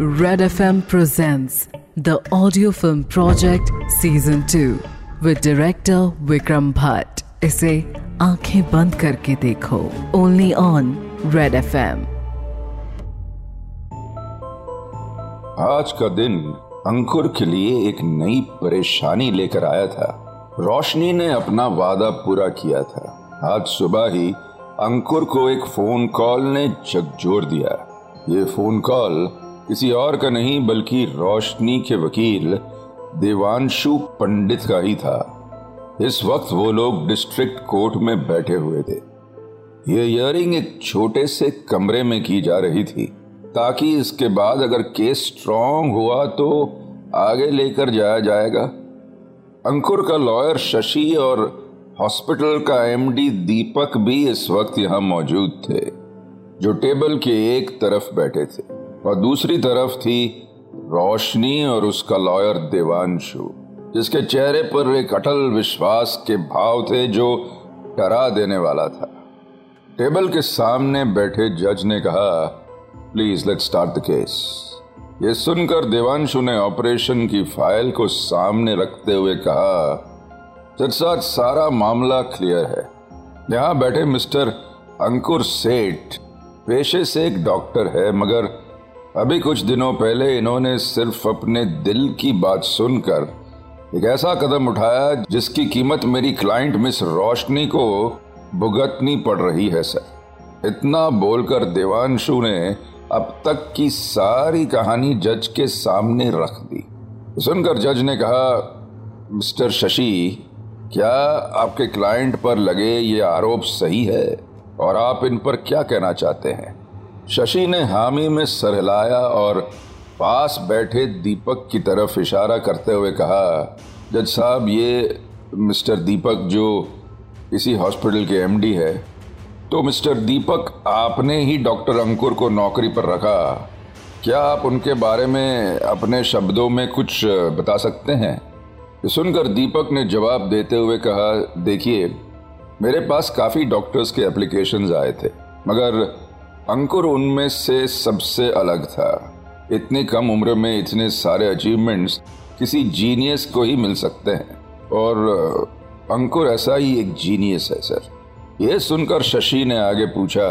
Red FM presents the audio film project season 2 with director Vikram Bhatt. इसे आँखें बंद करके देखो। ओनली ऑन रेड एफएम आज का दिन अंकुर के लिए एक नई परेशानी लेकर आया था। रोशनी ने अपना वादा पूरा किया था। आज सुबह ही अंकुर को एक फ़ोन कॉल ने झकझोर दिया। ये फ़ोन कॉल किसी और का नहीं, बल्कि रोशनी के वकील देवांशु पंडित का ही था। इस वक्त वो लोग डिस्ट्रिक्ट कोर्ट में बैठे हुए थे। ये इयरिंग एक छोटे से कमरे में की जा रही थी, ताकि इसके बाद अगर केस स्ट्रांग हुआ तो आगे लेकर जाया जाएगा। अंकुर का लॉयर शशि और हॉस्पिटल का एमडी दीपक भी इस वक्त यहाँ मौजूद थे, जो टेबल के एक तरफ़ बैठे थे। और दूसरी तरफ़ थी रोशनी और उसका लॉयर देवांशु, जिसके चेहरे पर एक अटल विश्वास के भाव थे जो डरा देने वाला था। टेबल के सामने बैठे जज ने कहा, please let start the case ये सुनकर देवांशु ने ऑपरेशन की फ़ाइल को सामने रखते हुए कहा, जज साहब, सारा मामला क्लियर है। यहाँ बैठे मिस्टर अंकुर सेठ, पेशे से एक डॉक्टर है, मगर अभी कुछ दिनों पहले इन्होंने सिर्फ़ अपने दिल की बात सुनकर एक ऐसा कदम उठाया जिसकी कीमत मेरी क्लाइंट मिस रोशनी को भुगतनी पड़ रही है, सर। इतना बोलकर देवांशु ने अब तक की सारी कहानी जज के सामने रख दी। सुनकर जज ने कहा, मिस्टर शशि, क्या आपके क्लाइंट पर लगे ये आरोप सही है? और आप इन पर क्या कहना चाहते हैं? शशि ने हामी में सर हिलाया और पास बैठे दीपक की तरफ़ इशारा करते हुए कहा, जज साहब, ये मिस्टर दीपक जो इसी हॉस्पिटल के एमडी है तो मिस्टर दीपक आपने ही डॉक्टर अंकुर को नौकरी पर रखा। क्या आप उनके बारे में अपने शब्दों में कुछ बता सकते हैं? सुनकर दीपक ने जवाब देते हुए कहा, देखिए, मेरे पास काफ़ी डॉक्टर्स के एप्लीकेशंस आए थे, मगर अंकुर उनमें से सबसे अलग था। इतनी कम उम्र में इतने सारे अचीवमेंट्स किसी जीनियस को ही मिल सकते हैं। और अंकुर ऐसा ही एक जीनियस है, सर। यह सुनकर शशि ने आगे पूछा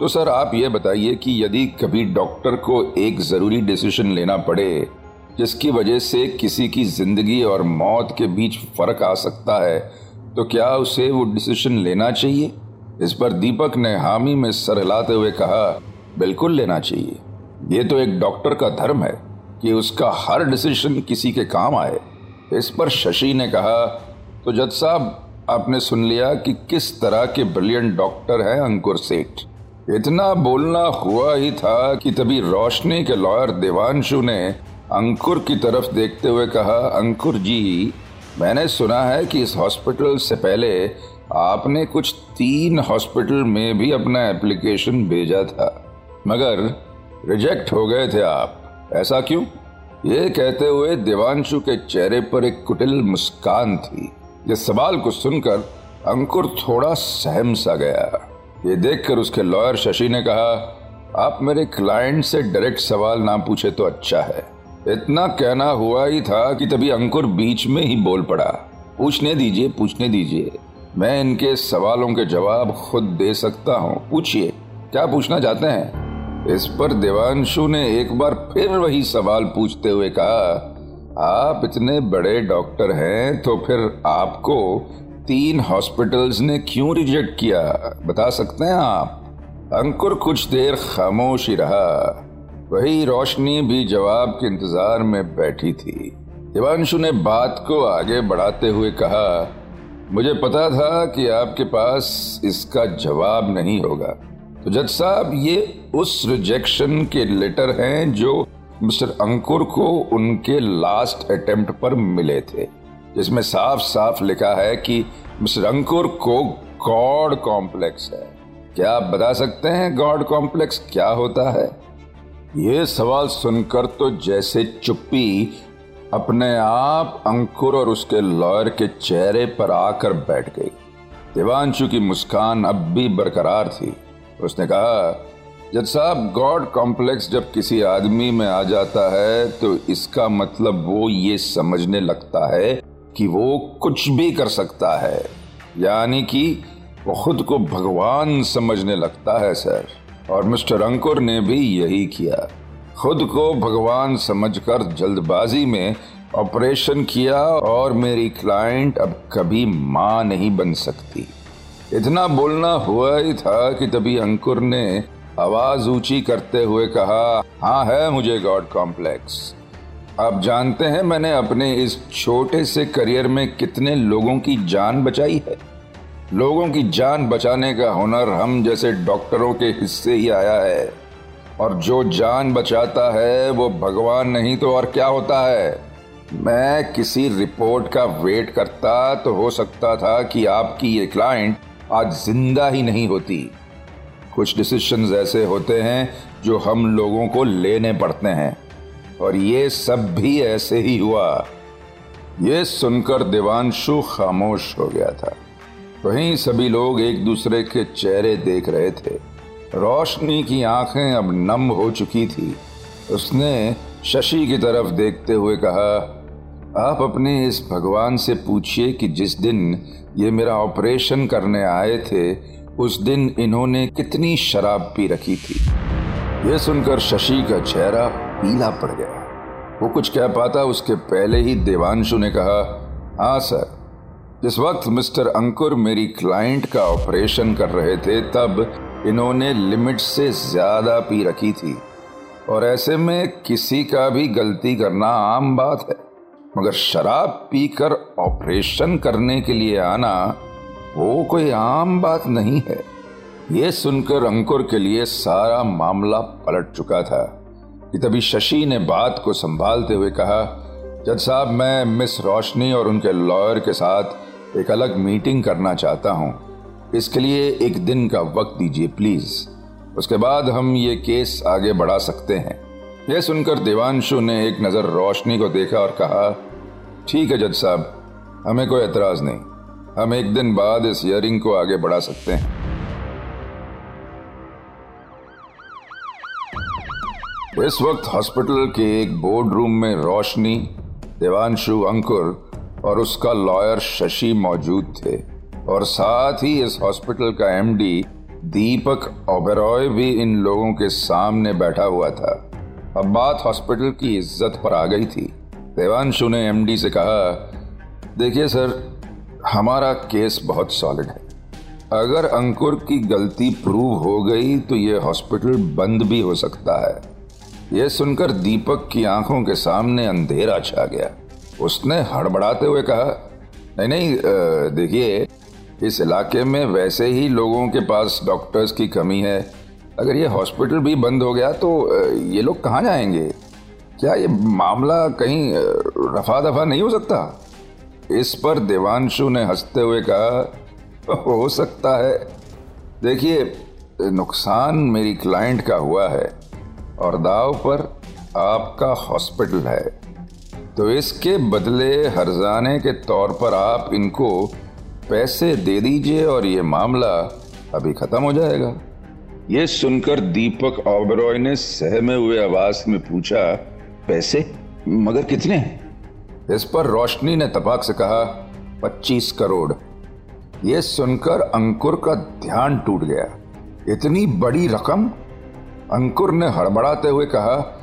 तो सर आप ये बताइए कि यदि कभी डॉक्टर को एक ज़रूरी डिसीज़न लेना पड़े, जिसकी वजह से किसी की ज़िंदगी और मौत के बीच फ़र्क आ सकता है तो क्या उसे वो डिसीज़न लेना चाहिए? इस पर दीपक ने हामी में सर हिलाते हुए कहा, बिल्कुल लेना चाहिए। ये तो एक डॉक्टर का धर्म है कि उसका हर डिसीज़न किसी के काम आए। इस पर शशि ने कहा तो जज साहब, आपने सुन लिया कि किस तरह के ब्रिलियंट डॉक्टर है अंकुर सेठ? इतना बोलना हुआ ही था कि तभी रोशनी के लॉयर देवांशु ने अंकुर की तरफ़ देखते हुए कहा, अंकुर जी, मैंने सुना है कि इस हॉस्पिटल से पहले आपने कुछ तीन हॉस्पिटल में भी अपना एप्लीकेशन भेजा था, मगर रिजेक्ट हो गए थे आप। ऐसा क्यों? ये कहते हुए देवांशु के चेहरे पर एक कुटिल मुस्कान थी इस सवाल को सुनकर अंकुर थोड़ा सहम सा गया। ये देखकर उसके लॉयर शशि ने कहा, आप मेरे क्लाइंट से डायरेक्ट सवाल ना पूछे तो अच्छा है। इतना कहना हुआ ही था कि तभी अंकुर बीच में ही बोल पड़ा, पूछने दीजिए पूछने दीजिए। मैं इनके सवालों के जवाब खुद दे सकता हूँ। पूछिए, क्या पूछना चाहते हैं? इस पर देवांशु ने एक बार फिर वही सवाल पूछते हुए कहा, आप इतने बड़े डॉक्टर हैं तो फिर आपको तीन हॉस्पिटल्स ने क्यों रिजेक्ट किया? बता सकते हैं आप? अंकुर कुछ देर खामोश ही रहा। वही रोशनी भी जवाब के इंतज़ार में बैठी थी। देवांशु ने बात को आगे बढ़ाते हुए कहा मुझे पता था कि आपके पास इसका जवाब नहीं होगा। तो जज साहब, ये उस रिजेक्शन के लेटर हैं जो मिस्टर अंकुर को उनके लास्ट अटेम्प्ट पर मिले थे, जिसमें साफ़ साफ़ लिखा है कि मिस्टर अंकुर को गॉड कॉम्प्लेक्स है। क्या आप बता सकते हैं गॉड कॉम्प्लेक्स क्या होता है? ये सवाल सुनकर तो जैसे चुप्पी अपने आप अंकुर और उसके लॉयर के चेहरे पर आकर बैठ गई। देवांशु की मुस्कान अब भी बरकरार थी। उसने कहा जज साहब, गॉड कॉम्प्लेक्स जब किसी आदमी में आ जाता है तो इसका मतलब वो ये समझने लगता है कि वो कुछ भी कर सकता है। यानी कि वो खुद को भगवान समझने लगता है, सर। और मिस्टर अंकुर ने भी यही किया। खुद को भगवान समझकर जल्दबाजी में ऑपरेशन किया और मेरी क्लाइंट अब कभी माँ नहीं बन सकती। इतना बोलना हुआ ही था कि तभी अंकुर ने आवाज़ ऊँची करते हुए कहा हाँ है मुझे गॉड कॉम्प्लेक्स। आप जानते हैं मैंने अपने इस छोटे से करियर में कितने लोगों की जान बचाई है। लोगों की जान बचाने का हुनर हम जैसे डॉक्टरों के हिस्से ही आया है। और जो जान बचाता है, वो भगवान नहीं तो और क्या होता है? मैं किसी रिपोर्ट का वेट करता तो हो सकता था कि आपकी ये क्लाइंट आज ज़िंदा ही नहीं होती। कुछ डिसीशंस ऐसे होते हैं जो हम लोगों को लेने पड़ते हैं। और ये सब भी ऐसे ही हुआ। ये सुनकर देवांशु खामोश हो गया था। वहीं सभी लोग एक दूसरे के चेहरे देख रहे थे। रोशनी की आँखें अब नम हो चुकी थी। उसने शशि की तरफ़ देखते हुए कहा, आप अपने इस भगवान से पूछिए कि जिस दिन ये मेरा ऑपरेशन करने आए थे, उस दिन इन्होंने कितनी शराब पी रखी थी? ये सुनकर शशि का चेहरा पीला पड़ गया। वो कुछ कह पाता, उसके पहले ही देवांशु ने कहा हाँ सर, जिस वक्त मिस्टर अंकुर मेरी क्लाइंट का ऑपरेशन कर रहे थे, तब इन्होंने लिमिट से ज़्यादा पी रखी थी। और ऐसे में किसी का भी गलती करना आम बात है। मगर शराब पीकर ऑपरेशन करने के लिए आना, वो कोई आम बात नहीं है। ये सुनकर अंकुर के लिए सारा मामला पलट चुका था। कि तभी शशि ने बात को संभालते हुए कहा, जज साहब, मैं मिस रोशनी और उनके लॉयर के साथ एक अलग मीटिंग करना चाहता हूँ। इसके लिए एक दिन का वक्त दीजिए प्लीज़ उसके बाद हम ये केस आगे बढ़ा सकते हैं। यह सुनकर देवांशु ने एक नज़र रोशनी को देखा और कहा, ठीक है, जज साहब, हमें कोई एतराज़ नहीं। हम एक दिन बाद इस हियरिंग को आगे बढ़ा सकते हैं. इस वक्त हॉस्पिटल के एक बोर्ड रूम में रोशनी, देवांशु, अंकुर और उसका लॉयर शशि मौजूद थे। और साथ ही इस हॉस्पिटल का एमडी दीपक ओबेरॉय भी इन लोगों के सामने बैठा हुआ था। अब बात हॉस्पिटल की इज़्ज़त पर आ गई थी। देवांशु ने एमडी से कहा, देखिए सर, हमारा केस बहुत सॉलिड है। अगर अंकुर की गलती प्रूव हो गई तो ये हॉस्पिटल बंद भी हो सकता है। यह सुनकर दीपक की आँखों के सामने अंधेरा छा गया। उसने हड़बड़ाते हुए कहा, नहीं नहीं देखिए इस इलाके में वैसे ही लोगों के पास डॉक्टर्स की कमी है। अगर ये हॉस्पिटल भी बंद हो गया तो ये लोग कहाँ जाएँगे? क्या ये मामला कहीं रफा दफ़ा नहीं हो सकता? इस पर देवांशु ने हँसते हुए कहा, हो सकता है। देखिए, नुकसान मेरी क्लाइंट का हुआ है और दाव पर आपका हॉस्पिटल है। तो इसके बदले हरजाने के तौर पर आप इनको पैसे दे दीजिए और ये मामला अभी खत्म हो जाएगा। ये सुनकर दीपक ओबरॉय ने सहमे हुए आवाज़ में पूछा, पैसे? मगर कितने इस पर रोशनी ने तपाक से कहा, पच्चीस करोड़। ये सुनकर अंकुर का ध्यान टूट गया। इतनी बड़ी रकम? अंकुर ने हड़बड़ाते हुए कहा,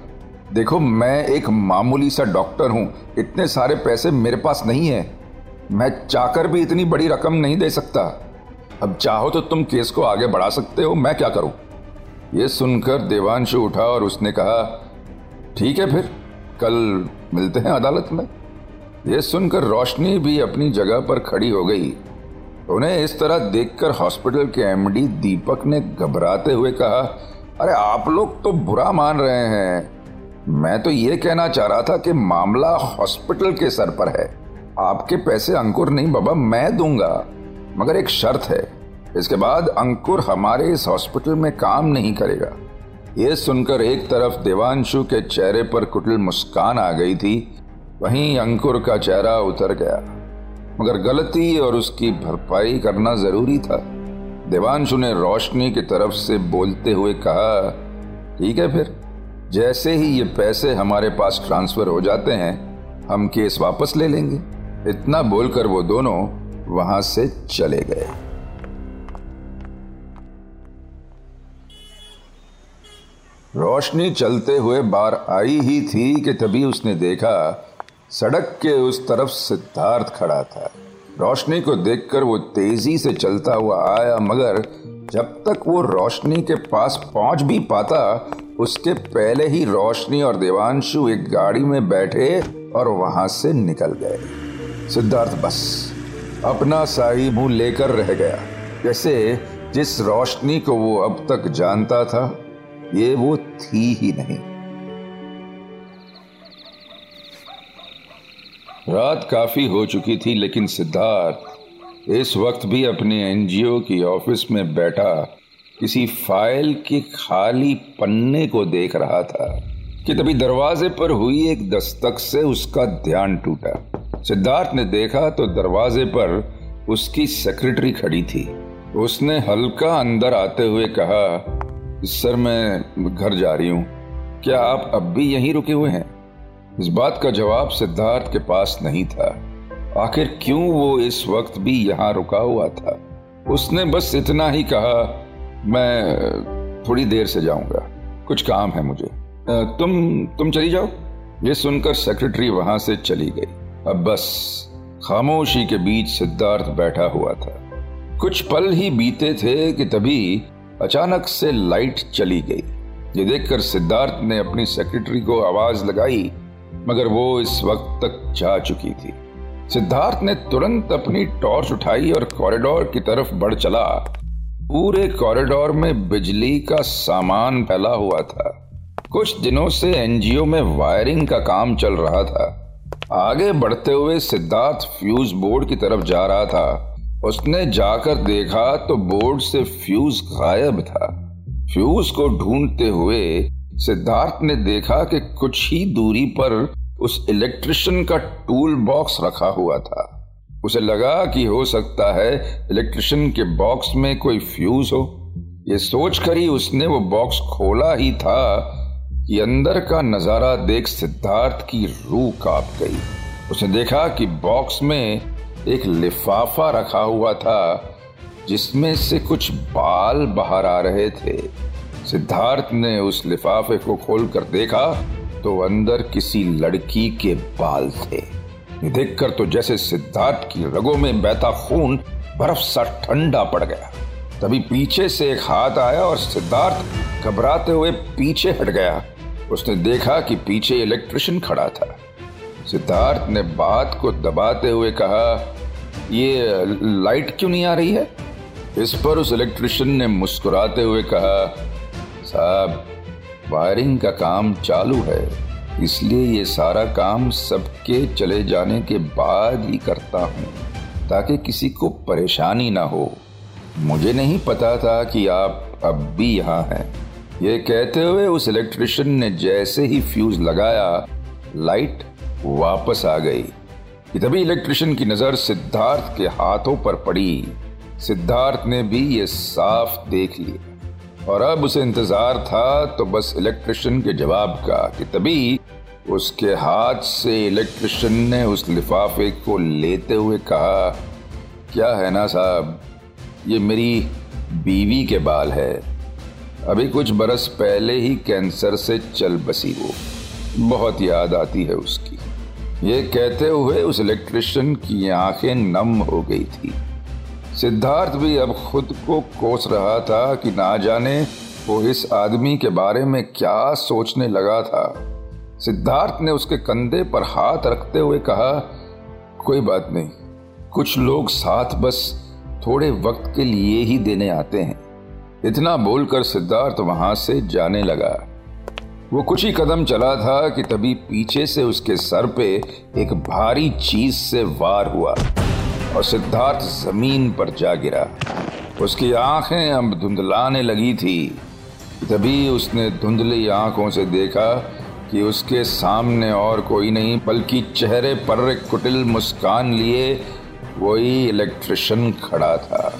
देखो, मैं एक मामूली सा डॉक्टर हूँ। इतने सारे पैसे मेरे पास नहीं है। मैं चाहकर भी इतनी बड़ी रकम नहीं दे सकता। अब चाहो तो तुम केस को आगे बढ़ा सकते हो, मैं क्या करूँ? यह सुनकर देवांशु उठा और उसने कहा, ठीक है फिर, कल मिलते हैं अदालत में। यह सुनकर रोशनी भी अपनी जगह पर खड़ी हो गई। उन्हें इस तरह देखकर हॉस्पिटल के एमडी दीपक ने घबराते हुए कहा, अरे, आप लोग तो बुरा मान रहे हैं। मैं तो ये कहना चाह रहा था कि मामला हॉस्पिटल के सर पर है। आपके पैसे अंकुर नहीं बाबा, मैं दूँगा। मगर एक शर्त है। इसके बाद अंकुर हमारे इस हॉस्पिटल में काम नहीं करेगा। यह सुनकर एक तरफ़ देवांशु के चेहरे पर कुटिल मुस्कान आ गई थी, वहीं अंकुर का चेहरा उतर गया। मगर गलती और उसकी भरपाई करना ज़रूरी था। देवांशु ने रोशनी की तरफ़ से बोलते हुए कहा, ठीक है फिर। जैसे ही ये पैसे हमारे पास ट्रांसफ़र हो जाते हैं, हम केस वापस ले लेंगे। इतना बोलकर वो दोनों वहाँ से चले गए। रोशनी चलते हुए बार आई ही थी कि तभी उसने देखा, सड़क के उस तरफ़ सिद्धार्थ खड़ा था। रोशनी को देखकर वो तेज़ी से चलता हुआ आया, मगर जब तक वो रोशनी के पास पहुँच भी पाता, उसके पहले ही रोशनी और देवांशु एक गाड़ी में बैठे और वहाँ से निकल गए। सिद्धार्थ, बस। अपना साई मुँह लेकर रह गया। जैसे जिस रोशनी को वो अब तक जानता था, ये वो थी ही नहीं। रात काफ़ी हो चुकी थी, लेकिन सिद्धार्थ इस वक्त भी अपने एनजीओ की ऑफ़िस में बैठा, किसी फ़ाइल के खाली पन्ने को देख रहा था, कि तभी दरवाजे पर हुई एक दस्तक से उसका ध्यान टूटा। सिद्धार्थ ने देखा तो दरवाजे पर उसकी सेक्रेटरी खड़ी थी। उसने हल्का अंदर आते हुए कहा सर मैं घर जा रही हूँ। क्या आप अब भी यहीं रुके हुए हैं? इस बात का जवाब सिद्धार्थ के पास नहीं था। आखिर क्यों वो इस वक्त भी यहाँ रुका हुआ था? उसने बस इतना ही कहा, मैं थोड़ी देर से जाऊँगा। कुछ काम है मुझे। तुम तुम चली जाओ। ये सुनकर सेक्रेटरी वहाँ से चली गई। अब बस खामोशी के बीच सिद्धार्थ बैठा हुआ था। कुछ पल ही बीते थे कि तभी अचानक से लाइट चली गई। ये देखकर सिद्धार्थ ने अपनी सेक्रेटरी को आवाज़ लगाई, मगर वो इस वक्त तक जा चुकी थी। सिद्धार्थ ने तुरंत अपनी टॉर्च उठाई और कॉरिडोर की तरफ़ बढ़ चला। पूरे कॉरिडोर में बिजली का सामान फैला हुआ था। कुछ दिनों से एनजीओ में वायरिंग का काम चल रहा था। आगे बढ़ते हुए सिद्धार्थ फ्यूज बोर्ड की तरफ़ जा रहा था। उसने जाकर देखा तो बोर्ड से फ्यूज गायब था। फ्यूज को ढूंढते हुए सिद्धार्थ ने देखा कि कुछ ही दूरी पर उस इलेक्ट्रिशियन का टूल बॉक्स रखा हुआ था। उसे लगा कि हो सकता है इलेक्ट्रिशियन के बॉक्स में कोई फ्यूज हो। ये सोचकर ही उसने वो बॉक्स खोला ही था कि अंदर का नज़ारा देख सिद्धार्थ की रूह काँप गई। उसने देखा कि बॉक्स में एक लिफाफा रखा हुआ था, जिसमें से कुछ बाल बाहर आ रहे थे। सिद्धार्थ ने उस लिफाफे को खोलकर देखा तो अंदर किसी लड़की के बाल थे। देखकर तो जैसे सिद्धार्थ की रगों में बहता खून बर्फ़ सा ठंडा पड़ गया। तभी पीछे से एक हाथ आया और सिद्धार्थ घबराते हुए पीछे हट गया। उसने देखा कि पीछे इलेक्ट्रिशियन खड़ा था। सिद्धार्थ ने बात को दबाते हुए कहा, ये लाइट क्यों नहीं आ रही है? इस पर उस इलेक्ट्रिशियन ने मुस्कुराते हुए कहा, साहब वायरिंग का काम चालू है, इसलिए ये सारा काम सबके चले जाने के बाद ही करता हूँ, ताकि किसी को परेशानी ना हो। मुझे नहीं पता था कि आप अब भी यहाँ हैं। ये कहते हुए उस इलेक्ट्रिशियन ने जैसे ही फ्यूज लगाया लाइट वापस आ गई। कि तभी इलेक्ट्रिशियन की नज़र सिद्धार्थ के हाथों पर पड़ी। सिद्धार्थ ने भी ये साफ़ देख लिया। और अब उसे इंतज़ार था तो बस इलेक्ट्रिशियन के जवाब का कि तभी उसके हाथ से इलेक्ट्रिशियन ने उस लिफाफे को लेते हुए कहा, क्या है ना साहब, ये मेरी बीवी के बाल है। अभी कुछ बरस पहले ही कैंसर से चल बसी वो। बहुत याद आती है उसकी। ये कहते हुए उस इलेक्ट्रिशियन की आँखें नम हो गई थी। सिद्धार्थ भी अब खुद को कोस रहा था कि ना जाने वो इस आदमी के बारे में क्या सोचने लगा था। सिद्धार्थ ने उसके कंधे पर हाथ रखते हुए कहा, कोई बात नहीं, कुछ लोग साथ बस थोड़े वक्त के लिए ही देने आते हैं। इतना बोलकर सिद्धार्थ वहाँ से जाने लगा। वो कुछ ही कदम चला था कि तभी पीछे से उसके सर पे एक भारी चीज़ से वार हुआ और सिद्धार्थ ज़मीन पर जा गिरा। उसकी आँखें अब धुंधलाने लगी थी। तभी उसने धुंधली आँखों से देखा कि उसके सामने और कोई नहीं, बल्कि चेहरे पर कुटिल मुस्कान लिए वही इलेक्ट्रिशियन खड़ा था।